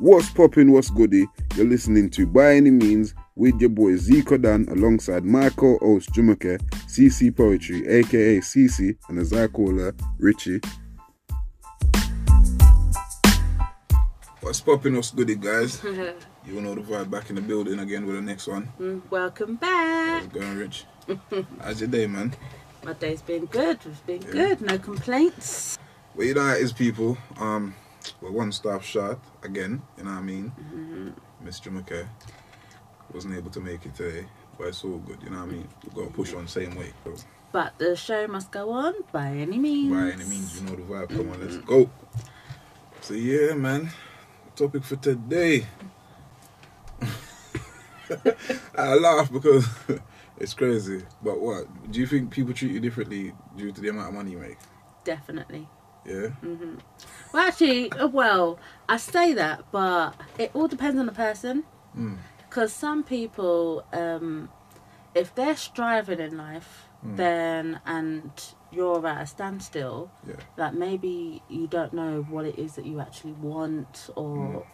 What's poppin', what's goody? You're listening to By Any Means with your boy Zico Dan alongside my co-host Jumake, CC Poetry, aka CC, and as I call her, Richie. What's poppin', what's goody, guys? you all know the vibe back in the building again with the next one. Mm, Welcome back. How's it going, Rich? How's your day, man? My day's been good. It's been Yeah. good. No complaints. Well, you know how it is, people. Um, we're one staff shot again. You know what I mean? Mm-hmm. Mr. McKay wasn't able to make it today, but it's all good. You know what I mean? We've got to push on the same way. So, But the show must go on by any means. by any means, you know the vibe. Come on, let's go. So yeah, man. Topic for today. I laugh because it's crazy. But what? Do you think people treat you differently due to the amount of money you make? Definitely. Yeah. Well, actually, uh, well, I say that, but it all depends on the person. Mm. Because some people, um, if they're striving in life, Mm. then and you're at a standstill, Yeah. like maybe you don't know what it is that you actually want or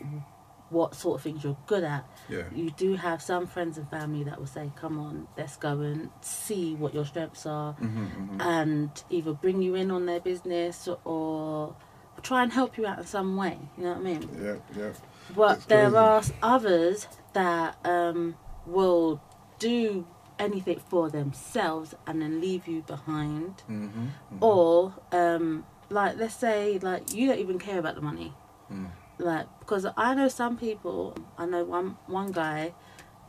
what sort of things you're good at. Yeah. You do have some friends and family that will say, "Come on, let's go and see what your strengths are," hmm hmm and either bring you in on their business or try and help you out in some way. You know what I mean? Yeah. Yeah. But That's there crazy. are others that um, will do anything for themselves and then leave you behind. Mm-hmm. Or, um, like, let's say, like, you don't even care about the money. Mm. Like, because I know some people, I know one one guy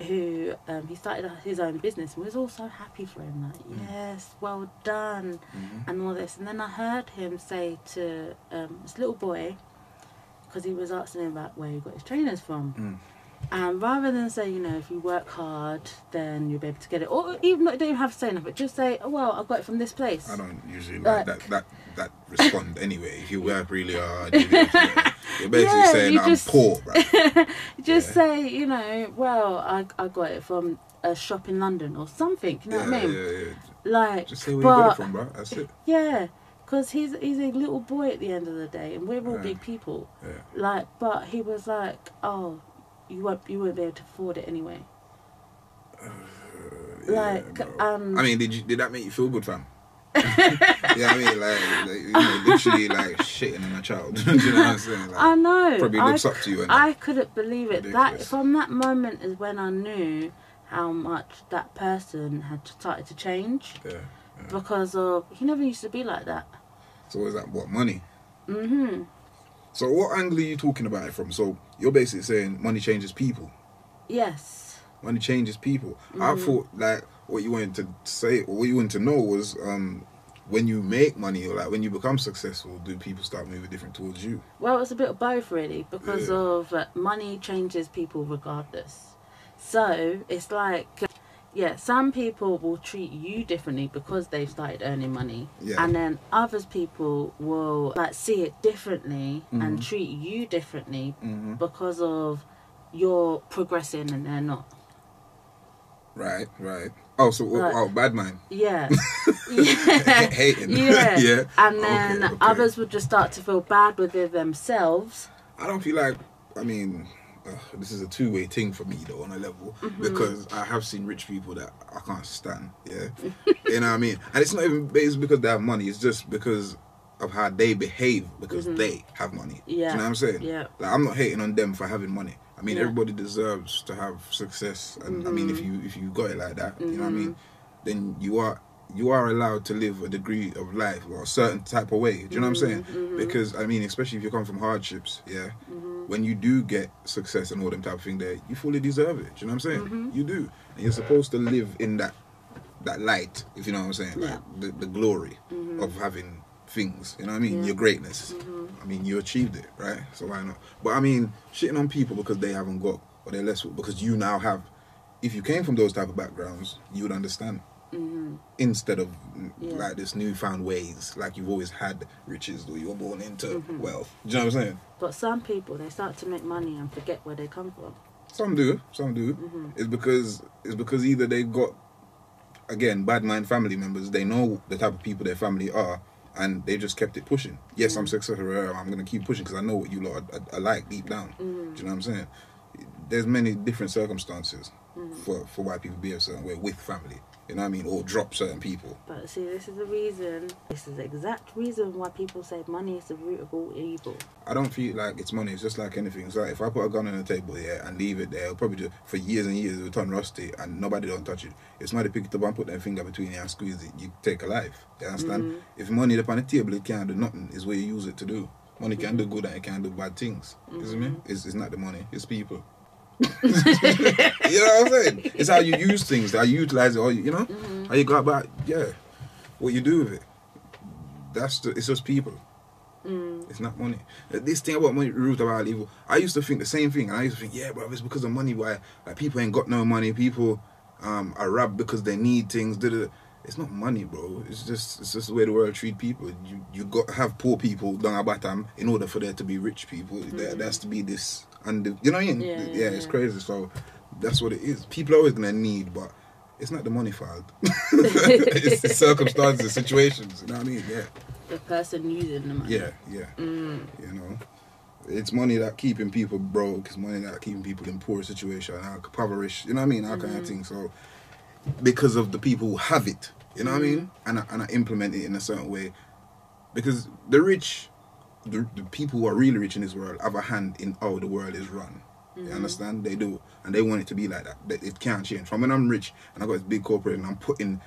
who um, he started his own business and was all so happy for him. Like, Mm. yes, well done, Mhm. and all this. And then I heard him say to um, this little boy, because he was asking him about where he got his trainers from. Mm. And rather than say, you know, if you work hard, then you'll be able to get it, or even not, don't even have to say nothing, but just say, oh, well, I got it from this place. I don't usually Like- like that that that respond anyway. If you work really hard, you're basically Yeah, saying you I'm just- poor, right? just Yeah. say, you know, well, I, I got it from a shop in London or something, you know yeah, what I mean? yeah, yeah. Like, Just say where you but, got it from, bro. That's it. Yeah, because he's, he's a little boy at the end of the day, and we're all big people. Yeah. Like, but he was like, oh, you won't, you won't be able to afford it anyway. Like, bro. um, I mean, did you did that make you feel good, fam? yeah, I mean, like, like you know, literally like shitting on a child. Do you know what I'm saying? Like, I know. probably I looks up to you. And I couldn't believe it. That from that moment is when I knew how much that person had started to change yeah. because of he never used to be like that. So is that what money? Mm-hmm. So what angle are you talking about it from? So you're basically saying money changes people. Yes. Money changes people. I Mhm. thought like what you wanted to say or what you wanted to know was um when you make money or like when you become successful, do people start moving different towards you? Well, it's a bit of both really because Yeah. of uh, money changes people regardless. So it's like. Yeah, some people will treat you differently because they've started earning money, Yeah. and then others people will like see it differently and Mhm. treat you differently Mm-hmm. because of you're progressing and they're not. Right, right. Oh, so Right. oh, bad mind. Yeah. yeah. Hating. Yeah. yeah. And then okay. others would just start to feel bad with it themselves. I don't feel like. I mean, uh, this is a two-way thing for me though on a level Mm-hmm. because I have seen rich people that I can't stand. Yeah, you know what I mean. And it's not even based because they have money. It's just because of how they behave because they have money. Mm-hmm. Yeah. you know what I'm saying? Yeah. Like I'm not hating on them for having money. I mean, Yeah. everybody deserves to have success, and I mean, if mm-hmm. you if you got it like that, you know what I mean, mm-hmm. then you are you are allowed to live a degree of life or a certain type of way. Do you know what I'm saying? Mm-hmm. Because I mean, especially if you come from hardships, yeah. When you do get success and all them type of thing, there you fully deserve it. Do you know what I'm saying? You do, and you're supposed to live in that that light, if you know what I'm saying, Yeah. like the, the glory of having things. You know what I mean? Yeah. Your greatness. I mean, you achieved it, right? So why not? But I mean, shitting on people because they haven't got or they're less because you now have. If you came from those type of backgrounds, you would understand. Instead of Yeah. like this newfound ways, like you've always had riches or you were born into Mm-hmm. wealth. Do you know what I'm saying? But some people, they start to make money and forget where they come from. Some do, some do. Mm-hmm. It's because it's because either they've got again bad mind family members. They know the type of people their family are, and they just kept it pushing. Yes, I'm mm. successful. I'm gonna keep pushing because I know what you lot are, are like deep down. Do mm. you know what I'm saying? There's many different circumstances mm. for for why people be a certain way with family. You know what I mean? Or drop certain people. But see, this is the reason. This is the exact reason why people say money is the root of all evil. I don't feel like it's money. It's just like anything. It's like if I put a gun on the table here and leave it there, it'll probably just for years and years it'll turn rusty and nobody don't touch it. If somebody pick it up and put their finger between it and squeeze it, you take a life. You understand? Mm-hmm. If money up on the table, it can't do nothing. Is what you use it to do. Money can do good and it can do bad things. You see me? Mm-hmm. It's, it's not the money. It's people. you know what I'm saying? It's how you use things, how you utilize it, or you know, how you go about, yeah, what you do with it. That's the, it's just people. It's not money. Uh, This thing about money, root of all evil. I used to think the same thing, and I used to think, yeah, bro, it's because of money. Why like people ain't got no money. People um, are robbed because they need things. da-da-da. It's not money, bro. It's just it's just the way the world treat people. You you got have poor people down at bottom in order for there to be rich people. There, there has to be this, and the, you know what I mean? Yeah, yeah, it's yeah. crazy. So that's what it is. People are always gonna need, but it's not the money fault. it's the circumstances, the situations. You know what I mean? Yeah. The person using the money. Yeah, yeah. Mm. You know, it's money that keeping people broke. It's money that keeping people in poor situation, uh, impoverished. You know what I mean? That kind of mm. thing. So, because of the people who have it, you know what I mean, mm. and I, and I implement it in a certain way, because the rich, the, the people who are really rich in this world have a hand in how the world is run. You mm-hmm. understand? They do, and they want it to be like that. That It can't change. From when I'm rich and I got this big corporate and I'm putting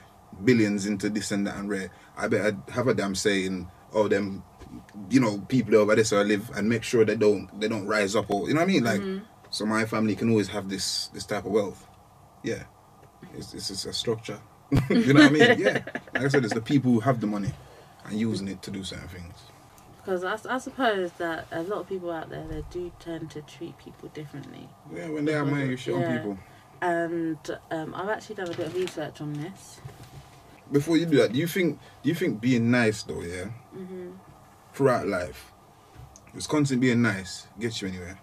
billions into this and that and rare, I better have a damn say in all them, you know, people over there so I live and make sure they don't they don't rise up or you know what I mean? Like, mm-hmm. so my family can always have this this type of wealth. Yeah, it's it's, it's a structure. you know what I mean? Yeah, like I said, it's the people who have the money and using it to do certain things. Because I, I suppose that a lot of people out there they do tend to treat people differently. Yeah, when they have money, you shit on people. And um, I've actually done a bit of research on this. before you do that, do you think do you think being nice though, yeah, hmm throughout life, just constantly being nice gets you anywhere?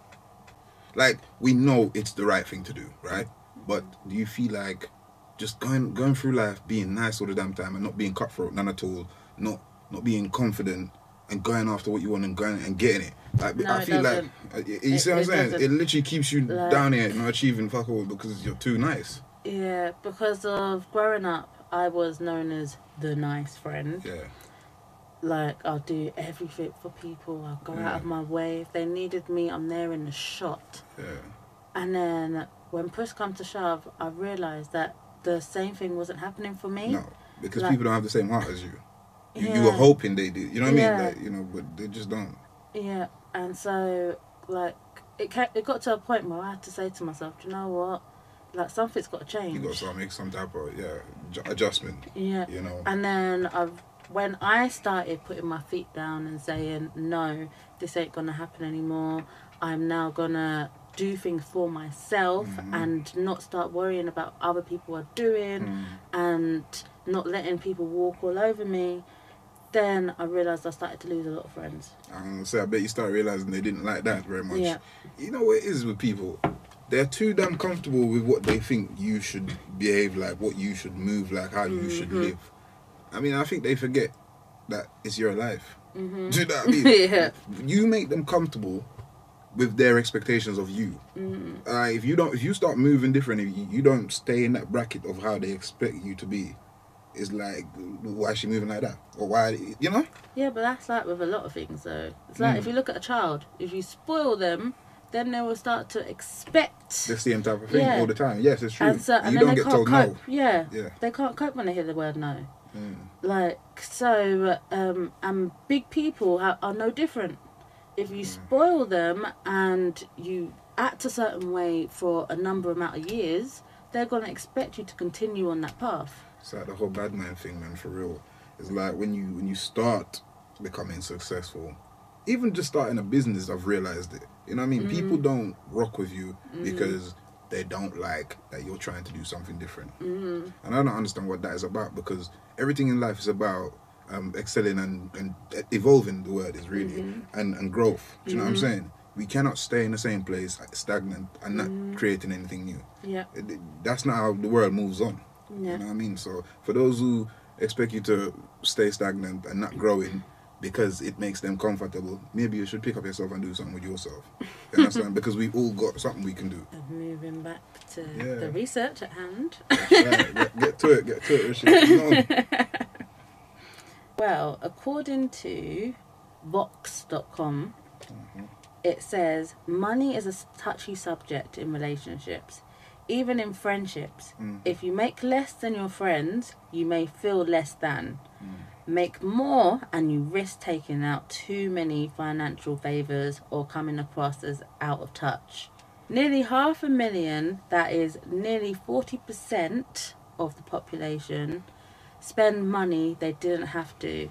Like we know it's the right thing to do, right? But do you feel like just going going through life being nice all the damn time and not being cutthroat, none at all, not not being confident and going after what you want and going and getting it? Like No, I feel like you you It- see what I'm saying? doesn't. It literally keeps you Like- down here not achieving fuck all because you're too nice. Yeah, because of growing up, I was known as the nice friend. Yeah. Like I'll do everything for people. I'll go Yeah. out of my way. If they needed me, I'm there in the shot. Yeah. And then when push comes to shove, I realised that the same thing wasn't happening for me. No, because Like- people don't have the same heart as you. You, you were hoping they did. You know what I mean? Like, you know, but they just don't. Yeah, and so like it ca- it got to a point where I had to say to myself, Do you know what? Like something's got to change. You got to make some type of yeah ju- adjustment. Yeah. You know. And then I've when I started putting my feet down and saying, No, this ain't gonna happen anymore, I'm now gonna do things for myself Mhm. and not start worrying about other people are doing Mm. and not letting people walk all over me, then I realised I started to lose a lot of friends. I'm gonna say I bet you start realizing they didn't like that very much. Yeah. You know what it is with people? They're too damn comfortable with what they think you should behave like, what you should move like, how you should Mhm. live. I mean, I think they forget that it's your life. hmm Do you know what I mean? yeah. You make them comfortable with their expectations of you. Mm. uh, if you don't if you start moving different if you, you don't stay in that bracket of how they expect you to be it's like why is she moving like that or why you know Yeah, but that's like with a lot of things though. It's like Mm. if you look at a child, if you spoil them, then they will start to expect. the same type of thing Yeah. all the time yes it's true and so, and you then don't they get can't told cope. no Yeah, yeah they can't cope when they hear the word no. Mm. Like so, um, and big people are, are no different. If you Mm. spoil them and you act a certain way for a number amount of years, they're gonna expect you to continue on that path. It's like the whole bad man thing man for real it's like when you when you start becoming successful even just starting a business i've realized it you know what i mean Mm. people don't rock with you Mm. because they don't like that you're trying to do something different Mm. And I don't understand what that is about because everything in life is about um, excelling and, and evolving, the word is really, Mhm. and, and growth. Do you know what I'm Mhm. saying? We cannot stay in the same place, stagnant, and not Mhm. creating anything new. Yeah, that's not how the world moves on. Yeah. You know what I mean? So for those who expect you to stay stagnant and not growing because it makes them comfortable. Maybe you should pick up yourself and do something with yourself. You understand? because we've all got something we can do. And moving back to Yeah. the research at hand. Right, get, get to it, get to it, on. Well, according to Vox.com, mm-hmm. it says money is a touchy subject in relationships, even in friendships. Mm. If you make less than your friends, you may feel less than. Make more, and you risk taking out too many financial favors or coming across as out of touch. Nearly half a million, that is nearly 40% of the population, spend money they didn't have to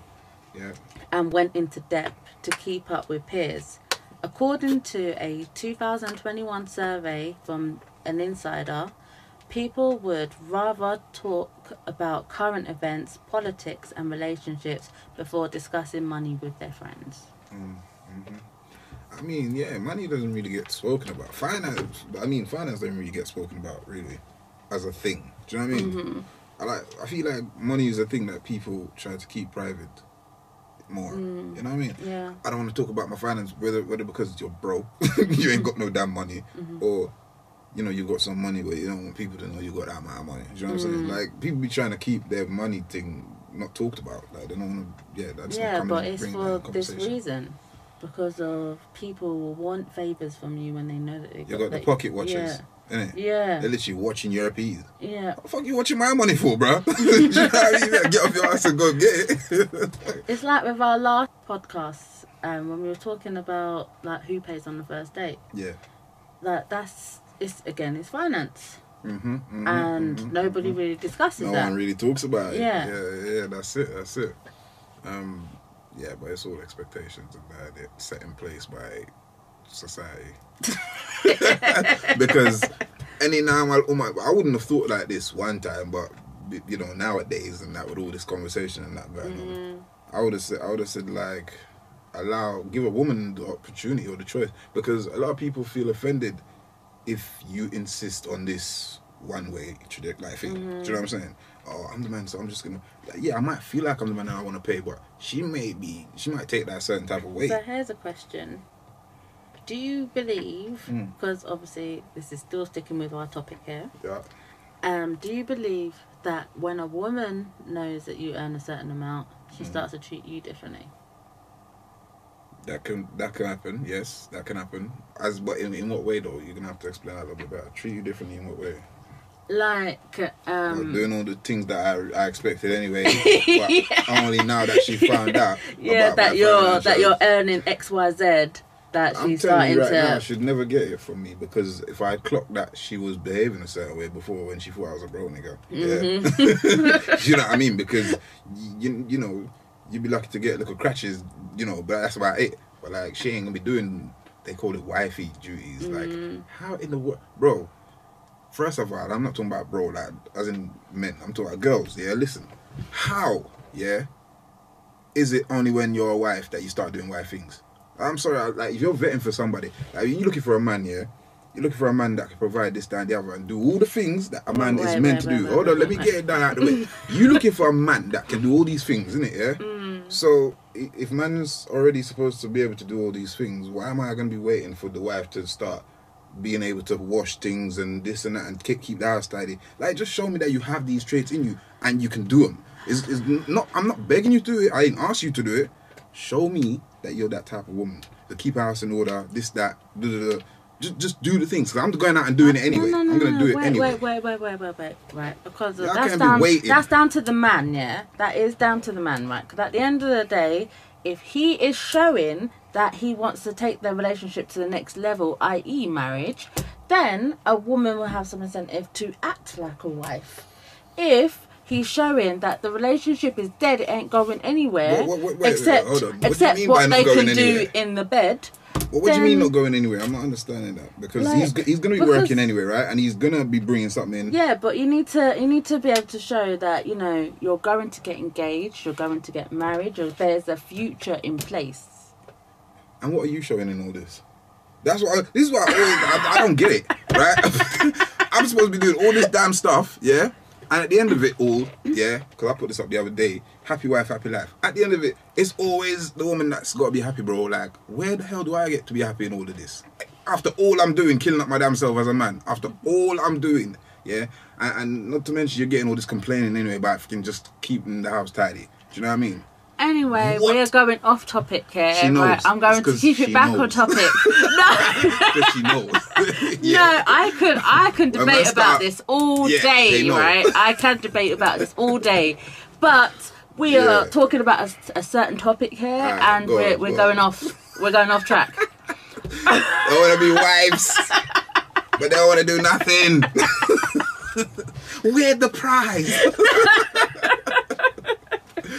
Yeah. and went into debt to keep up with peers. According to a 2021 survey from an insider, people would rather talk about current events, politics, and relationships before discussing money with their friends. I mean, yeah, money doesn't really get spoken about. Finance, I mean, finance doesn't really get spoken about really as a thing. Do you know what I mean? Mm-hmm. I like. I feel like money is a thing that people try to keep private more. Mm. You know what I mean? Yeah. I don't want to talk about my finance, whether whether because you're broke, you ain't got no damn money, Mm-hmm. or you know you got some money but you don't want people to know you got that amount of money. Do you know what I'm Mm. saying? Like people be trying to keep their money thing not talked about. Like they don't want to. Yeah, that's yeah, but it's for this reason. Because of people will want favors from you when they know that they You got the that- pocket watchers, innit? Yeah. They're literally watching your P's. Yeah. What the fuck you watching my money for, bro? You know I mean? Get off your ass and go get it. It's like with our last podcast, um, when we were talking about like who pays on the first date. yeah. Like that's it's again it's finance, Mm-hmm, mm-hmm, and mhm, nobody mhm. really discusses No that. No one really talks about it. Yeah. yeah, yeah. That's it. That's it. Um, yeah, but it's all expectations and that it set in place by society. because any now, I, I wouldn't have thought like this one time, but you know nowadays and that with all this conversation and that going on, Mm, I would have said, I would have said like, allow, give a woman the opportunity or the choice because a lot of people feel offended if you insist on this one way trajectory like thing. Do you know what I'm saying? Oh, I'm the man, so I'm just gonna. Like, yeah, I might feel like I'm the man and I want to pay, but she may be, she might take that certain type of way. So here's a question: Do you believe? Mm. Because obviously this is still sticking with our topic here. Yeah. Um, do you believe that when a woman knows that you earn a certain amount, she Mm. starts to treat you differently? That can that can happen. Yes, that can happen. As but in, in what way though? You're gonna have to explain that a little bit better. Treat you differently in what way? Like, Like um, doing all the things that I, I expected anyway. but only now that she found out. yeah, that you're that you're earning X Y Z. That I'm she's telling starting you right to. now, she'd never get it from me because if I clocked that she was behaving a certain way before when she thought I was a bro nigga, Mm-hmm. yeah, you know what I mean? Because you you know you'd be lucky to get a little crutches, you know, but that's about it. But like she ain't gonna be doing they call it wifey duties. Mm. Like how in the world, bro? First of all, I'm not talking about bro, like as in men. I'm talking about girls. Yeah, listen, how? Yeah, is it only when you're a wife that you start doing wife things? I'm sorry, like if you're vetting for somebody, like you're looking for a man, yeah, you're looking for a man that can provide this, that, and the other, and do all the things that a man Wait, is meant wait, to do. wait, Hold wait, on, let me get it done out of the way. you're looking for a man that can do all these things, isn't it? Yeah. Mm. So if man's already supposed to be able to do all these things, why am I going to be waiting for the wife to start being able to wash things and this and that and keep, keep the house tidy? Like, just show me that you have these traits in you and you can do them. It's, it's not. I'm not begging you to do it. I didn't ask you to do it. Show me that you're that type of woman to keep house in order. This, that. Just, just do the things. Cause I'm going out and doing it anyway. No, no, no, I'm gonna no. do it wait, anyway. Wait, wait, wait, wait, wait, wait, right? Because Yeah, that's be down. That's down to the man. Yeah, that is down to the man, right? Because at the end of the day, if he is showing that he wants to take the relationship to the next level, i.e., marriage, then a woman will have some incentive to act like a wife. If he's showing that the relationship is dead, it ain't going anywhere, Wait, wait, wait, wait, except. What except what they can anywhere? do in the bed. Well, what do you mean not going anywhere? I'm not understanding that because Like, he's he's gonna be working anyway, right? And he's gonna be bringing something in. Yeah, but you need to you need to be able to show that you know you're going to get engaged, you're going to get married, or there's a future in place. And what are you showing in all this? That's what. I, this is what I, always, I, I don't get it, right? I'm supposed to be doing all this damn stuff, yeah, And at the end of it all, yeah, because I put this up the other day, happy wife, happy life. At the end of it, it's always the woman that's got to be happy, bro. Like, where the hell do I get to be happy in all of this? After all I'm doing, killing up my damn self as a man, after all I'm doing, yeah, and, and not to mention you're getting all this complaining anyway about fucking just keeping the house tidy. Do you know what I mean? Anyway, What? we are going off topic here. Knows. Right, I'm going to keep it back on topic. no, knows. no. I could, I can debate about this all Yeah, day, right? I can debate about this all day, but we are talking about a, a certain topic here, Alright, and go we're on, we're go going on. off. We're going off track. They want to be wives, but they don't want to do nothing. we're the prize?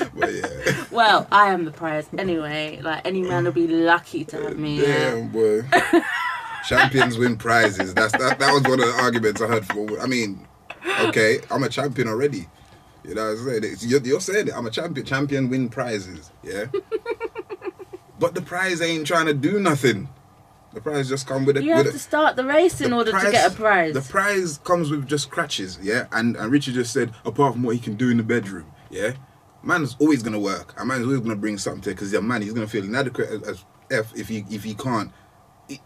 but yeah. Well, I am the prize anyway. Like any man will be lucky to have me. Yeah. Damn, boy. Champions win prizes. That's that. That was one of the arguments I heard. For I mean, okay, I'm a champion already. You know what I'm saying? You're, you're saying it. I'm a champion. Champion win prizes. Yeah. but the prize ain't trying to do nothing. The prize just come with a. You have a to start the race in the order to get a prize. The prize comes with just scratches, yeah. And and Richard just said, apart from what he can do in the bedroom, yeah. Man's always gonna work. A man's always gonna bring something to it because he's a man. He's gonna feel inadequate as, as f if he if he can't.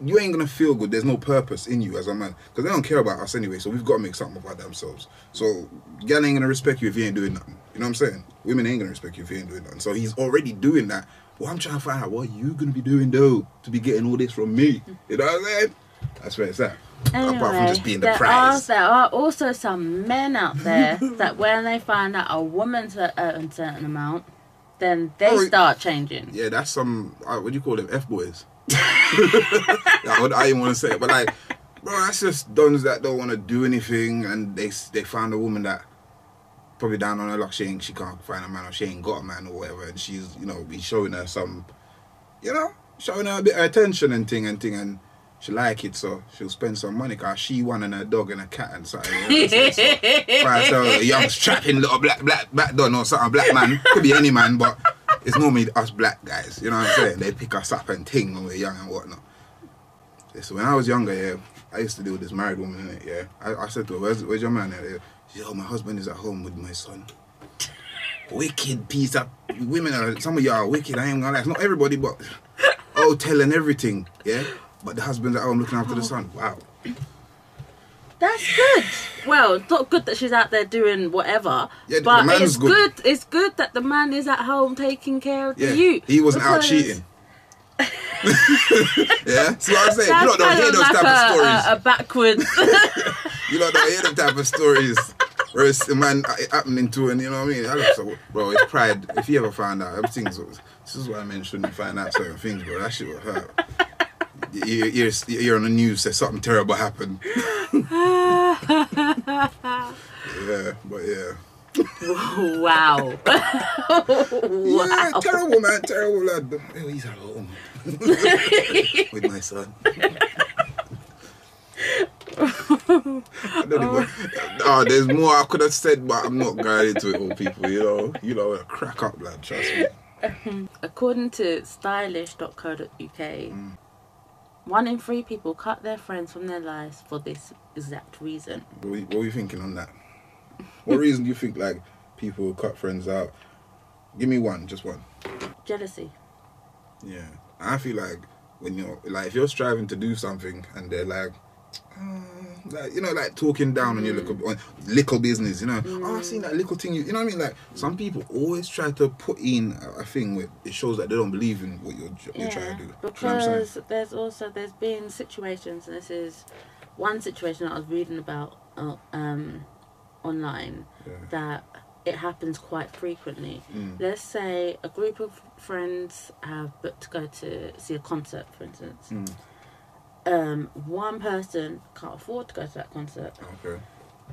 You ain't gonna feel good. There's no purpose in you as a man because they don't care about us anyway. So we've got to make something about themselves. So gal ain't gonna respect you if you ain't doing nothing. You know what I'm saying? Women ain't gonna respect you if you ain't doing nothing. So he's already doing that. Well, I'm trying to find out what you gonna be doing though to be getting all this from me. You know what I'm saying? That's where it's at. Apart from just being the there prize. Are, there are also some men out there that when they find out a woman's a, a certain amount, then they Oh, start changing. Yeah, that's some. Uh, what do you call them? F boys. I, would- I didn't want to say it, but like, bro, that's just dons that don't want to do anything, and they they found a woman that probably down on her luck. She ain't she can't find a man, or she ain't got a man, or whatever, and she's you know be showing her some, you know, showing her a bit of attention and thing and thing, and she like it, so she'll spend some money. Cause she one and her dog and a cat and something. You know, so, so, so a young strapping little black black black don or something, black man could be any man, but it's normally us black guys. You know what I'm saying? They pick us up and ting when we're young and whatnot. So when I was younger, yeah, I used to deal with this married woman. Innit, yeah, I, I said to her, "Where's, where's your man?" She said, "Oh, my husband is at home with my son." Wicked piece of women are some of y'all are wicked. I ain't gonna lie. It's not everybody, but oh, telling everything, yeah. But the husband's at home looking after the oh. son. Wow. That's good. Well, it's not good that she's out there doing whatever, Yeah, the but man's it's good. good. It's good that the man is at home taking care of Yeah, the youth. he wasn't out cheating. yeah, see what I'm saying? You That's lot don't hear of those like type of stories. a, a, a backwards. You lot don't hear them type of stories where it's a man uh, happening to, and you know what I mean? I don't, so, bro, it's pride. If you ever find out, everything's. This is why men shouldn't find out certain things, bro. That shit will hurt. You, you're, you're on the news, that something terrible happened. yeah, but yeah. wow. Yeah, terrible, man. Terrible, lad. Oh, he's at home with my son. I don't even, oh, there's more I could have said, but I'm not going into it, all people. You know, you know, crack up, lad. Trust me. According to stylish.co.uk, Mm. One in three people cut their friends from their lives for this exact reason. What were, you, what were you thinking on that? What reason do you think like people cut friends out? Give me one, just one. Jealousy. Yeah, I feel like when you're like if you're striving to do something and they're like, like you know, like talking down on your little on little business, you know. Oh, I seen that little thing. You, you know what I mean? Like some people always try to put in a, a thing where it shows that they don't believe in what you're you're trying to do. Do you know what I'm saying? because there's also there's been situations. And this is one situation I was reading about uh, um, online Yeah. that it happens quite frequently. Mm. Let's say a group of friends have booked to go to see a concert, for instance. Mm. Um, one person can't afford to go to that concert, Okay.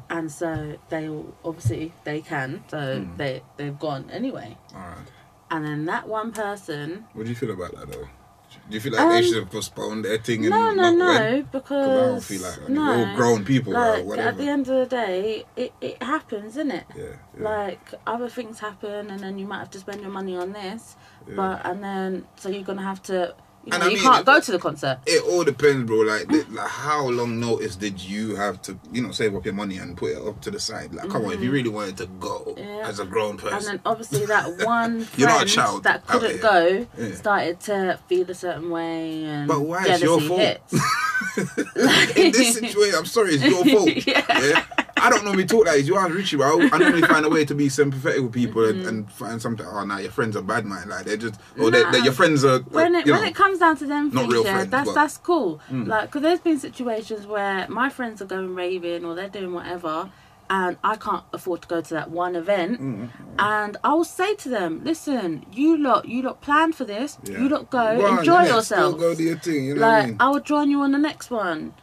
and so they all, obviously they can, so Mm. they they've gone anyway. All right. And then that one person, What do you feel about that though? Do you feel like Um, they should have postponed their thing and no, no, no, went? because I don't feel like no, we're all grown people, like at the end of the day, it it happens, isn't it? yeah, yeah, Like other things happen, and then you might have to spend your money on this, yeah. but and then so you're gonna have to You, And know, I you mean, can't if- go to the concert. It all depends, bro. Like, the, like, how long notice did you have to, you know, save up your money and put it up to the side? Like, come on, if you mm. really wanted to go. Yeah. as a grown person, And then obviously that one You're not a friend that couldn't go Yeah. started to feel a certain way and But why? It's your fault. hits. in this situation, I'm sorry, it's your fault. Yeah. yeah. I don't normally talk like this. You ask Richie, but I, I normally find a way to be sympathetic with people Mm-hmm. and, and find something. Oh, now your friends are bad, man. Like they're just, or they, they, your friends are. Like, when it when know, it comes down to them not things, real yeah, friends, that's but- that's cool. Mm. Like, because there's been situations where my friends are going raving or they're doing whatever, and I can't afford to go to that one event, Mm, and I will say to them, "Listen, you lot, you lot planned for this. Yeah. You lot go on, enjoy? Yourself. Go do your thing. You know like, I mean? I will join you on the next one."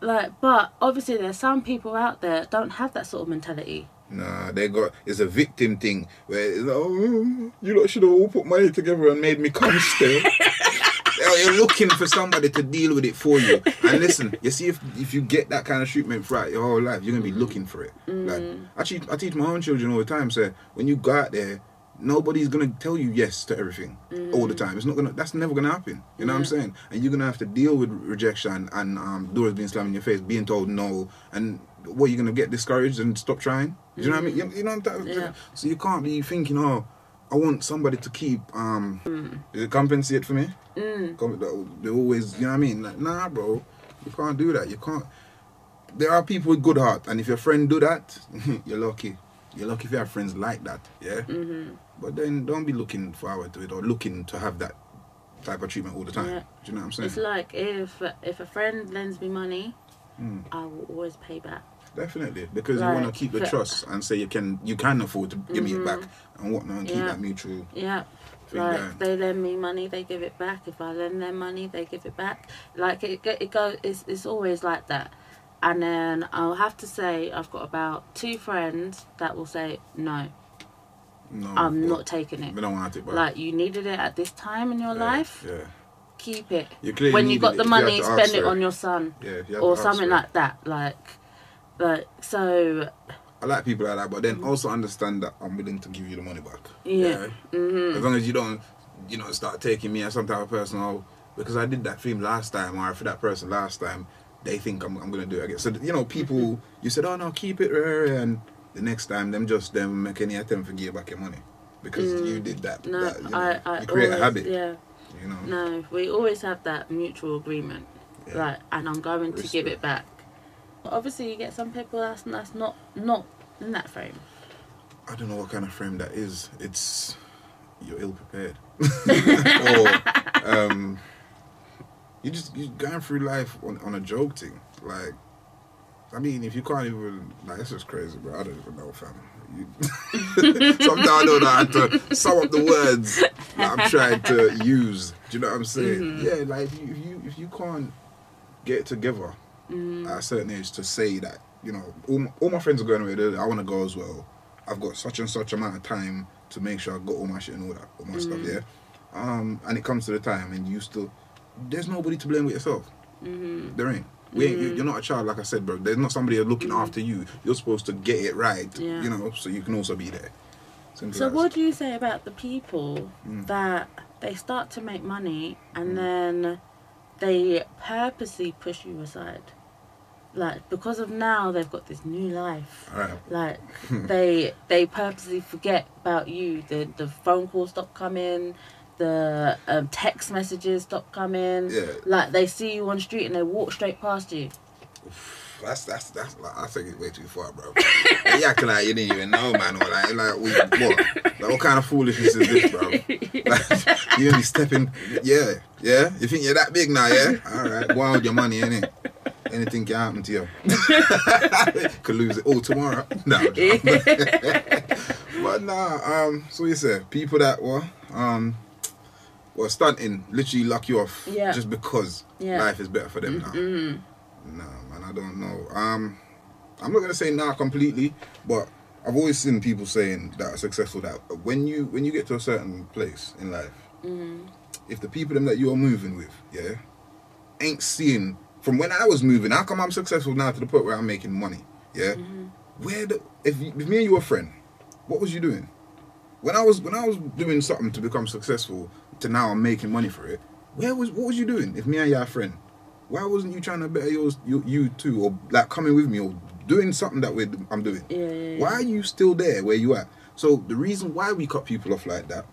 Like, but obviously there's some people out there that don't have that sort of mentality. Nah, they got it's a victim thing where it's like, oh, you lot should have all put money together and made me come still. You're- looking for somebody to deal with it for you. And listen, you see, if if you get that kind of treatment throughout your whole life, you're gonna be looking for it. Like, mm. I teach, I teach my own children all the time. So when you go out there, nobody's gonna tell you yes to everything all the time. It's not gonna. That's never gonna happen. You know what I'm saying? And you're gonna have to deal with rejection and um, doors being slammed in your face, being told no, and what you're gonna get discouraged and stop trying. Do you know what I mean? You, you know what I'm? Yeah. So you can't be thinking, oh, I want somebody to keep um, it compensate for me? Mm. They always, you know what I mean? Like, nah, bro, you can't do that. You can't. There are people with good heart, and if your friend do that, you're lucky. You're lucky if you have friends like that, yeah. Mm-hmm. But then don't be looking forward to it or looking to have that type of treatment all the time. Yeah. Do you know what I'm saying? It's like if if a friend lends me money, Mm. I will always pay back. Definitely, because you want to keep the for- trust and say you can you can afford to give me it back Mhm. and whatnot and keep Yeah. that mutual Yeah. Like going. they lend me money, they give it back. If I lend them money, they give it back. Like it, it goes. It's, it's always like that. And then I'll have to say I've got about two friends that will say no, No, I'm not taking it. We don't want it, but Like you needed it at this time in your yeah, life, Yeah, keep it. you When you got the money, spend it on your son Yeah, or something like that. Like, like so. I like people like that, but then also understand that I'm willing to give you the money back. Yeah. Mm-hmm. As long as you don't, you know, start taking me as some type of person, oh, because I did that thing last time, or for that person last time, they think I'm, I'm gonna do it again. So you know, people, you said, oh no, keep it, rare, and the next time, them just them make any attempt to give back your money because you did that. Mm. No, that, you know, I, I you create always, a habit. Yeah. You know. No, we always have that mutual agreement. Yeah. Like, and I'm going to give it back. But obviously, you get some people that's that's not not in that frame. I don't know what kind of frame that is. It's you're ill prepared, or um, you just you're going through life on, on a joke thing. Like, I mean, if you can't even like, that's just crazy, bro. I don't even know, fam. You, sometimes I don't know how to sum up the words that I'm trying to use. Do you know what I'm saying? Mm-hmm. Yeah, like if you, if you if you can't get together Mm. at a certain age to say that you know all my, all my friends are going away. I want to go as well. I've got such and such amount of time to make sure I got all my shit and all that, all my stuff. Mm. Yeah. Um, and it comes to the time, and you still, there's nobody to blame with yourself. Mm-hmm. There ain't. We ain't. you- You're not a child, like I said, bro. There's not somebody looking after you. You're supposed to get it right. Yeah. You know, so you can also be there. Simple So, as. what do you say about the people Mm. that they start to make money and Mm. then they purposely push you aside? Like because of now they've got this new life. Right. Like they they purposely forget about you. The the phone calls stop coming, the um, text messages stop coming. Yeah. Like they see you on the street and they walk straight past you. That's that's that's like I take it way too far, bro. you acting like you didn't even know, man. Or like like we, what? Like, what kind of foolishness is this, bro? Like, you only stepping, yeah, yeah. You think you're that big now, yeah? All right, with your money, innit? Anything can happen to you. Could lose it all tomorrow. No, but nah. Um, so you say people that were um, were stunting, literally lock you off Yeah. just because Yeah. life is better for them now. Mm. No, man, I don't know. Um, I'm not gonna say nah completely, but I've always seen people saying that are successful that when you when you get to a certain place in life, Mm. if the people that you are moving with, yeah, ain't seeing from when I was moving, how come I'm successful now to the point where I'm making money? Yeah, Mm-hmm. where the if, you, if me and you were friend, what was you doing? When I was when I was doing something to become successful, to now I'm making money for it. Where was what was you doing? If me and your friend, why wasn't you trying to better yours, you, you too, or like coming with me, or doing something that we're, I'm doing? Yeah. Why are you still there where you at? So the reason why we cut people off like that,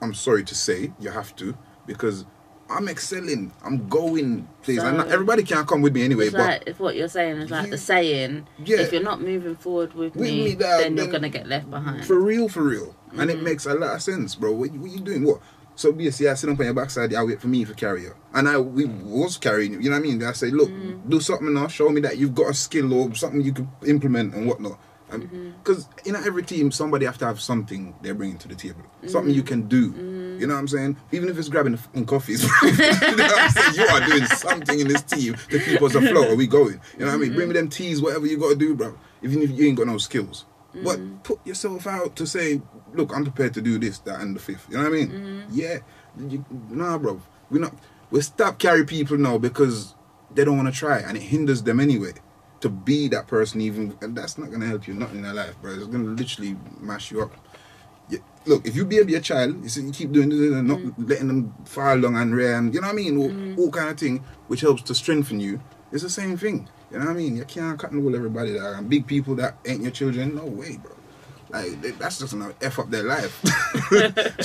I'm sorry to say, you have to, because I'm excelling. I'm going places. and So- not, everybody can't come with me anyway, It's but like if what you're saying is like You- the saying, Yeah. if you're not moving forward with, With me, me, that- then you're gonna get left behind. for real, for real. And Mm-hmm. it makes a lot of sense, bro. What, what you doing? What? So basically, I sit up on your backside, I wait for me to carry you. And I we was carrying you, you know what I mean? I say, look, Mm. do something now, show me that you've got a skill or something you can implement and whatnot. Mm-hmm. Because in every team, somebody have to have something they're bringing to the table, something you can do. Mm-hmm. You know what I'm saying? Even if it's grabbing the fucking coffees, you know what I'm saying? You are doing something in this team to keep us afloat. Are we going? You know what I mean? Bring me them teas, whatever you got to do, bro. Even if you ain't got no skills, but mm. put yourself out to say, look, I'm prepared to do this, that, and the fifth. You know what I mean? Mm-hmm. Yeah, you, nah, bro. We're not. We stop carry people now because they don't want to try, and it hinders them anyway to be that person. Even and that's not gonna help you nothing in their life, bro. It's gonna literally mash you up. Yeah, look, if you baby a child, you see, you keep doing this and not mm. letting them fall along and rear, and you know what I mean, all, mm. all kind of thing, which helps to strengthen you. It's the same thing. You know what I mean? You can't cut and roll everybody that and big people that ain't your children. No way, bro. Like they- that's just gonna f up their life.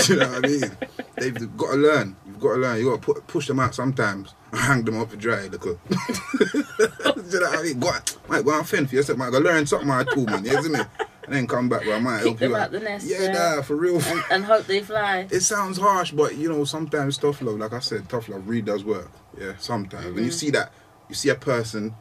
you know what I mean? They've got to learn. You've got to learn. You got to put, push them out sometimes and hang them up to dry. Look, you know what I mean? Go on, might go and fend for yourself. Might go learn something or two, man. You see me? And then come back, bro. I might help them you out the nest, Yeah, yeah. nah, for real. and, and hope they fly. It sounds harsh, but you know, sometimes tough love, like I said, tough love really does work. Yeah, sometimes. When you Mm-hmm. see that, you see a person,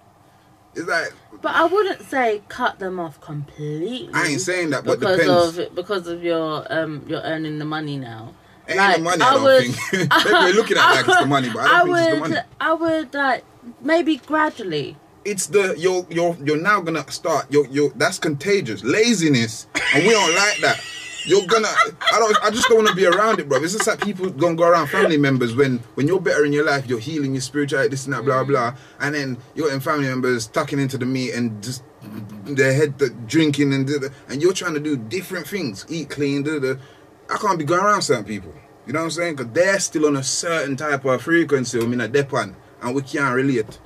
it's like, But I wouldn't say cut them off completely. I ain't saying that, but because depends. of because of your um you're earning the money now. Ain't Like, the money, I I would- think. Maybe we're looking at it like it's the money, but I don't think would it's the money. I would like maybe gradually. It's the you're you're you're now gonna start you're you're that's contagious laziness, and we don't like that. You're gonna I don't I just don't want to be around it, bro. It's just like people gonna go around family members when when you're better in your life, you're healing your spirituality, this and that, blah blah, mm. and then you're in family members tucking into the meat and just their head the drinking and da- and you're trying to do different things, eat clean, da, da. I can't be going around certain people. You know what I'm saying? Because they're still on a certain type of frequency. I mean, a dep on, and we can't relate.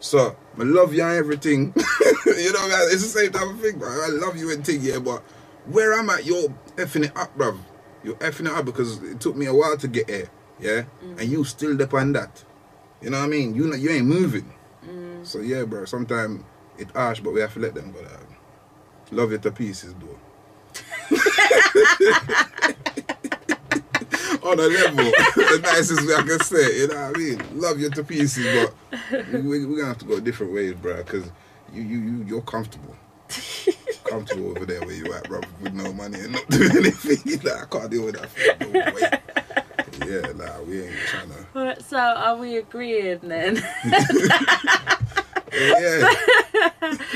So, I love you and everything. you know, it's the same type of thing, bro. I love you and thing, yeah, but where I'm at, you're effing it up, bro. You're effing it up because it took me a while to get here, yeah? And you still depend on that. You know what I mean? You know, you ain't moving. So, yeah, bro, sometimes it's harsh, but we have to let them go. Uh, love you to pieces, though. On a level, the nicest way I can say it, you know what I mean? Love you to pieces, but we, we, we're gonna have to go different ways, bro, because you, you, you, you're comfortable. Comfortable over there where you at, bro, with no money and not doing anything. Nah, I can't deal with that. No way. Yeah, nah, we ain't trying to. So are we agreeing then? Yeah,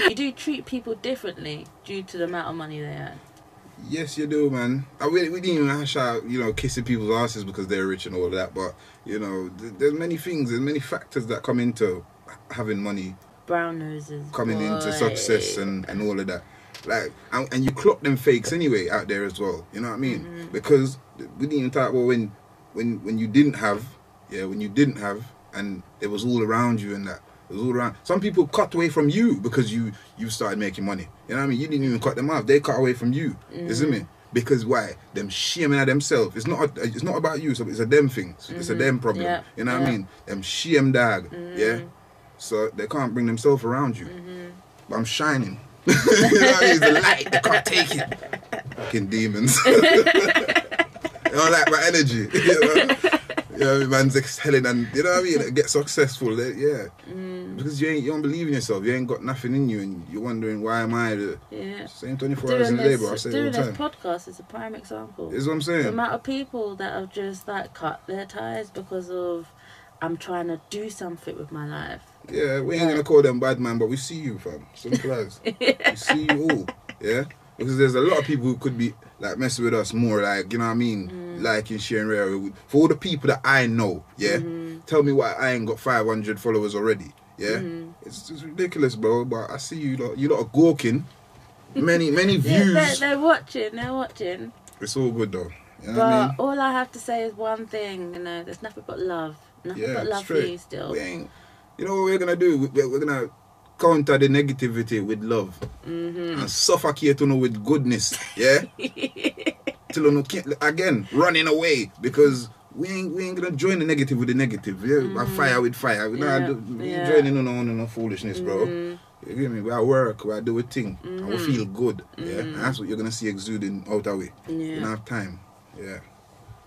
you do treat people differently due to the amount of money they earn. yes, you do, man. I really, we didn't even hash out, you know, kissing people's asses because they're rich and all of that, but you know, th- there's many things, there's many factors that come into having money Brown noses. coming into success and, and all of that. Like and, and you clock them fakes anyway out there as well. You know what I mean? Mm-hmm. Because we didn't even talk about when when when you didn't have, yeah, when you didn't have and it was all around you and that. It was all around. Some people cut away from you because you you started making money. You know what I mean? You didn't even cut them off. They cut away from you. You see Mm. me? Because why? Them shaming at themselves. It's not. A, it's not about you. So it's a them thing. It's a them problem. Mm-hmm. Yeah, You know what I mean? Them shame dog. Yeah. So they can't bring themselves around you. Mm-hmm. But I'm shining. you know what I mean? The light. They can't take it. Fucking demons. they don't like my energy. You know? You know, man's excelling and you know what I mean. Get successful, they- yeah. Mm. Because you ain't, you don't believe in yourself. You ain't got nothing in you, and you're wondering why am I the Yeah. same 24 hours in Doing a day? this, But I say doing all the this time. podcast is a prime example. Is what I'm saying. the amount of people that have just like cut their ties because of I'm trying to do something with my life. Yeah, we ain't gonna call them bad man, but we see you, fam. Simple as. we see you all. Yeah? Because there's a lot of people who could be like messing with us more, like, you know what I mean? Mm. Liking, sharing, rare. For all the people that I know, yeah? Mm-hmm. Tell me why I ain't got 500 followers already. Yeah? Mm-hmm. It's just ridiculous, bro. But I see you lot, you lot are gawking. Many, many Yeah, they're, views. they're watching. They're watching. It's all good though. You know what I But mean? all I have to say is one thing, you know, there's nothing but love. Nothing Yeah, but love straight. for you still. We ain't, you know what we're gonna do? We- We're, we're gonna counter the negativity with love Mm-hmm. and suffocate you know, with goodness. Yeah. Till you know, again running away because we ain't we ain't gonna join the negative with the negative. Yeah, fire with fire. We Mm-hmm. Yeah, not we yeah. Mm-hmm. joining no no no foolishness, bro. You get me? We are work, we are do a thing, and we feel good. Yeah, and that's what you're gonna see exuding out of way. We Mm-hmm. Don't have time. Yeah.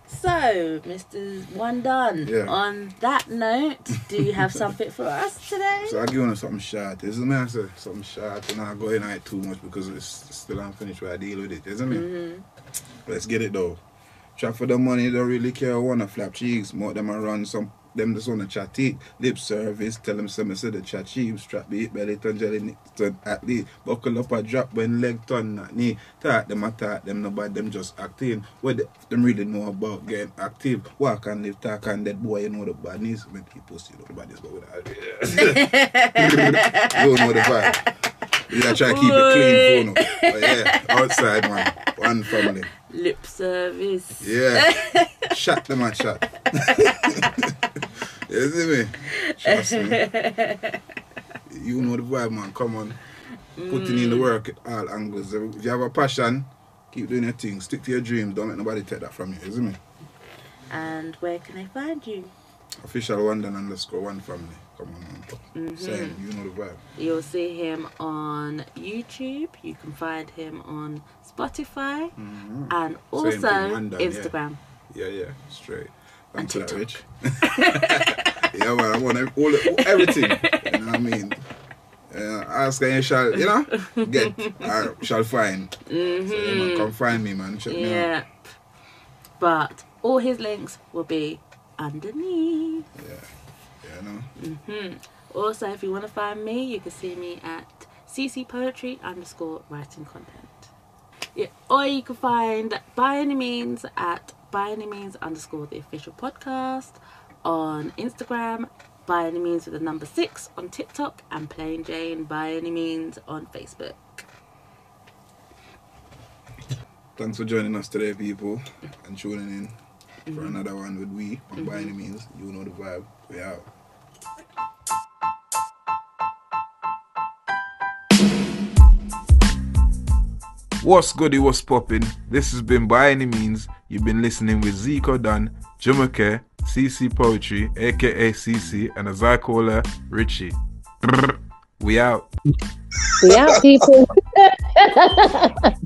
So, Mr. One Done, Yeah. on that note, do you have something for us today? So I give you something short. Isn't it? So something short and not going on it too much because it's still unfinished where I deal with it, isn't it? Mm-hmm. Let's get it though. Trap for the money, don't really care wanna flap cheeks. More them a run some them just wanna chat it. Lip service, tell them some say the chat cheap, strap beat belly turn jelly nick turn athlete. Buckle up a drop when leg turn not knee. Talk them a talk them nobody them just acting. What they, them really know about getting active. Walk and live, talk and dead boy, you know the badness. When people see the badness but without You don't know the vibe. You gotta try to keep it clean for. But yeah, outside man. One family. Lip service. Yeah. shut them at shot. you see me? Trust me. You know the vibe, man. Come on. Putting in the work at all angles. If you have a passion, keep doing your thing. Stick to your dreams. Don't let nobody take that from you. You see me? And where can I find you? Official then underscore one family. Come on, man. Mm-hmm. Same. You know the vibe. You'll see him on YouTube. You can find him on Spotify Mhm. and also One Done, yeah. Instagram. Yeah, yeah. Straight. And Thanks for that, TikTok. Rich. yeah, man. I want ev- all, everything. You know what I mean? Uh, ask and you shall, you know, get or shall find. So, yeah, man, come find me, man. Check me out. Yeah. But all his links will be underneath. Yeah, you know. hmm Also, if you want to find me, you can see me at cc poetry underscore writing content. Yeah, or you can find by any means at by any means underscore the official podcast on Instagram, by any means with the number six on TikTok, and plain Jane by any means on Facebook. Thanks for joining us today, people, mm-hmm. and tuning in for mm-hmm. another one with we. And by any mm-hmm. means, you know the vibe. We out. What's goody, what's poppin'? This has been by any means. You've been listening with Zico Dunn, Jumake, CC Poetry, aka CC, and as I call her, Richie. We out. We out, people.